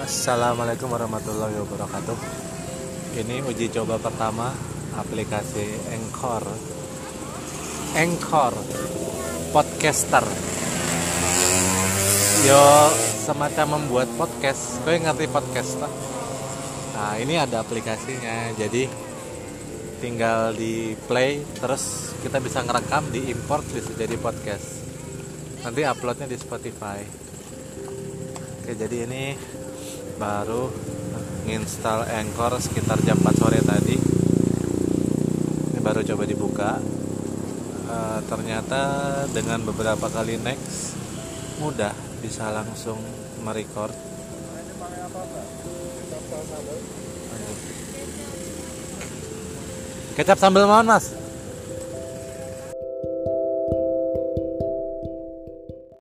Assalamualaikum warahmatullahi wabarakatuh. Ini uji coba pertama aplikasi Anchor. Anchor podcaster. Yo semacam membuat podcast. Kau ngerti podcast? Nah ini ada aplikasinya. Jadi tinggal di play terus kita bisa ngerekam di import bisa jadi podcast. Nanti uploadnya di Spotify. Oke jadi ini baru nginstal Anchor sekitar jam 4 sore tadi. Ini baru coba dibuka. E, ternyata dengan beberapa kali next mudah bisa langsung merecord. Kecap sambal mohon mas